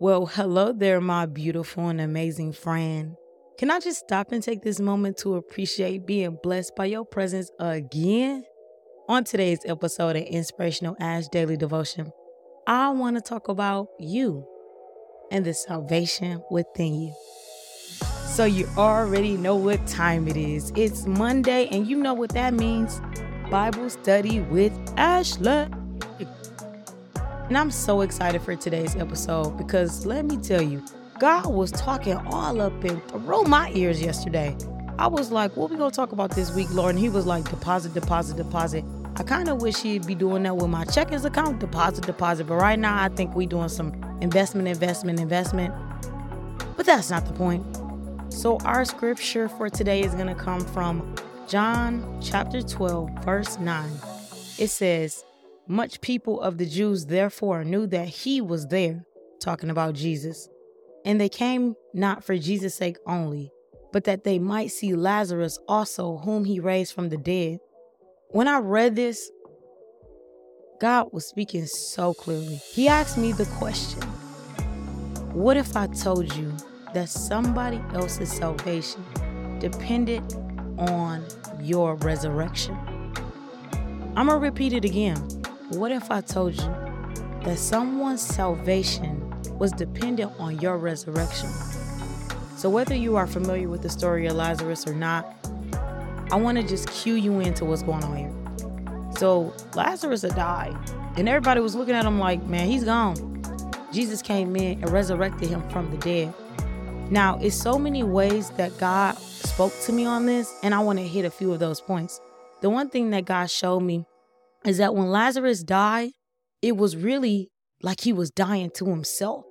Well, hello there, my beautiful and amazing friend. Can I just stop and take this moment to appreciate being blessed by your presence again? On today's episode of Inspirational Ash Daily Devotion, I want to talk about you and the salvation within you. So, you already know what time it is. It's Monday, and you know what that means Bible study with Ashley. And I'm so excited for today's episode because let me tell you, God was talking all up and through my ears yesterday. I was like, what we gonna talk about this week, Lord? And he was like, deposit, deposit, deposit. I kind of wish he'd be doing that with my checkings account, deposit, deposit. But right now, I think we doing some investment, investment, investment. But that's not the point. So our scripture for today is gonna come from John chapter 12, verse 9. It says, much people of the Jews therefore knew that he was there, talking about Jesus. And they came not for Jesus' sake only, but that they might see Lazarus also, whom he raised from the dead. When I read this, God was speaking so clearly. He asked me the question What if I told you that somebody else's salvation depended on your resurrection? I'm to repeat it again. What if I told you that someone's salvation was dependent on your resurrection? So, whether you are familiar with the story of Lazarus or not, I want to just cue you into what's going on here. So, Lazarus had died, and everybody was looking at him like, man, he's gone. Jesus came in and resurrected him from the dead. Now, it's so many ways that God spoke to me on this, and I want to hit a few of those points. The one thing that God showed me is that when Lazarus died, it was really like he was dying to himself.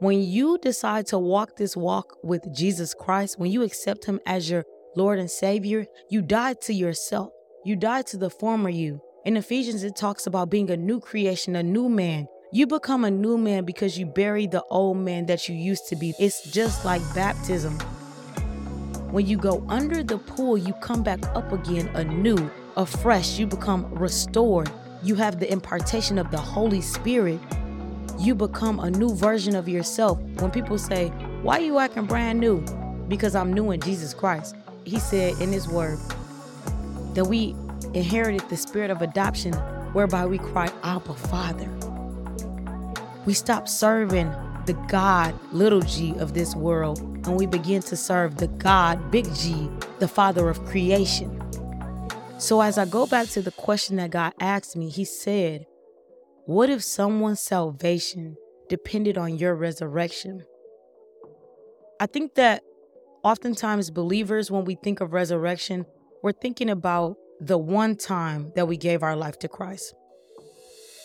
When you decide to walk this walk with Jesus Christ, when you accept him as your Lord and Savior, you die to yourself. You die to the former you. In Ephesians, it talks about being a new creation, a new man. You become a new man because you bury the old man that you used to be. It's just like baptism. When you go under the pool, you come back up again anew afresh. You become restored. You have the impartation of the Holy Spirit. You become a new version of yourself. When people say, Why are you acting brand new? Because I'm new in Jesus Christ. He said in His Word that we inherited the spirit of adoption whereby we cry, Abba, Father. We stop serving the God, little g, of this world, and we begin to serve the God, big G, the Father of creation. So, as I go back to the question that God asked me, He said, What if someone's salvation depended on your resurrection? I think that oftentimes believers, when we think of resurrection, we're thinking about the one time that we gave our life to Christ.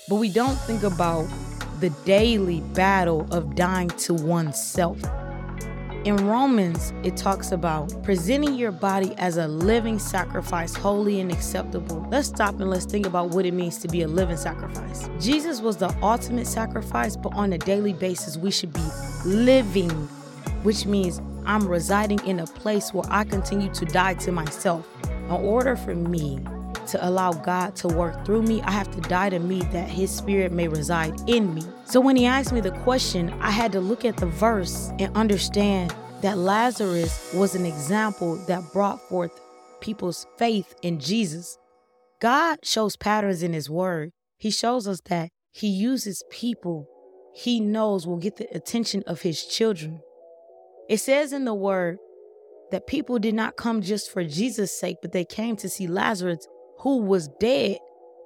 But we don't think about the daily battle of dying to oneself. In Romans, it talks about presenting your body as a living sacrifice, holy and acceptable. Let's stop and let's think about what it means to be a living sacrifice. Jesus was the ultimate sacrifice, but on a daily basis, we should be living, which means I'm residing in a place where I continue to die to myself. In order for me to allow God to work through me, I have to die to me that His Spirit may reside in me. So when He asked me the question, I had to look at the verse and understand that Lazarus was an example that brought forth people's faith in Jesus. God shows patterns in His Word. He shows us that He uses people He knows will get the attention of His children. It says in the Word, that people did not come just for Jesus' sake, but they came to see Lazarus who was dead,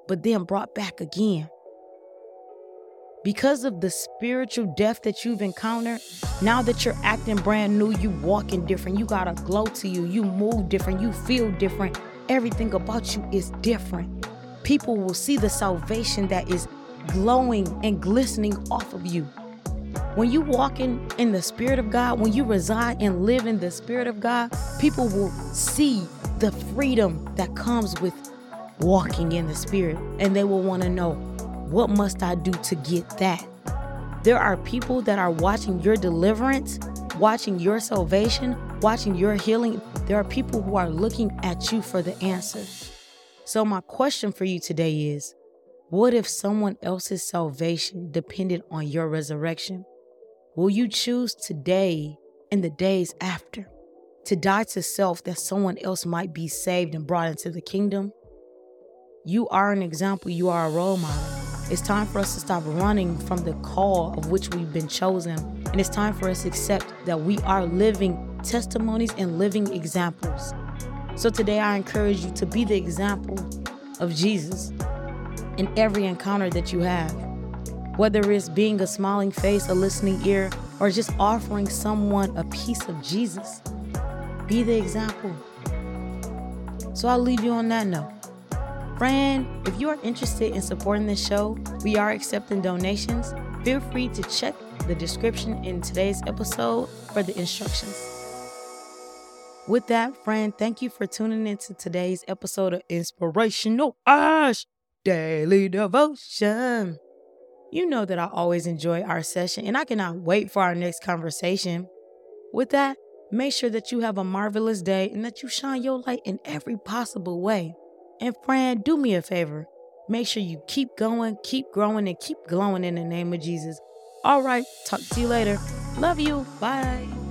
but then brought back again. Because of the spiritual death that you've encountered, now that you're acting brand new, you walking different, you got a glow to you, you move different, you feel different. Everything about you is different. People will see the salvation that is glowing and glistening off of you. When you walk in, in the Spirit of God, when you reside and live in the Spirit of God, people will see the freedom that comes with walking in the Spirit. And they will want to know, what must I do to get that? There are people that are watching your deliverance, watching your salvation, watching your healing. There are people who are looking at you for the answer. So, my question for you today is what if someone else's salvation depended on your resurrection? Will you choose today and the days after to die to self that someone else might be saved and brought into the kingdom? You are an example, you are a role model. It's time for us to stop running from the call of which we've been chosen. And it's time for us to accept that we are living testimonies and living examples. So today I encourage you to be the example of Jesus in every encounter that you have. Whether it's being a smiling face, a listening ear, or just offering someone a piece of Jesus, be the example. So I'll leave you on that note. Friend, if you are interested in supporting this show, we are accepting donations. Feel free to check the description in today's episode for the instructions. With that, friend, thank you for tuning into today's episode of Inspirational Ash Daily Devotion. You know that I always enjoy our session and I cannot wait for our next conversation. With that, make sure that you have a marvelous day and that you shine your light in every possible way. And friend, do me a favor. Make sure you keep going, keep growing, and keep glowing in the name of Jesus. All right, talk to you later. Love you. Bye.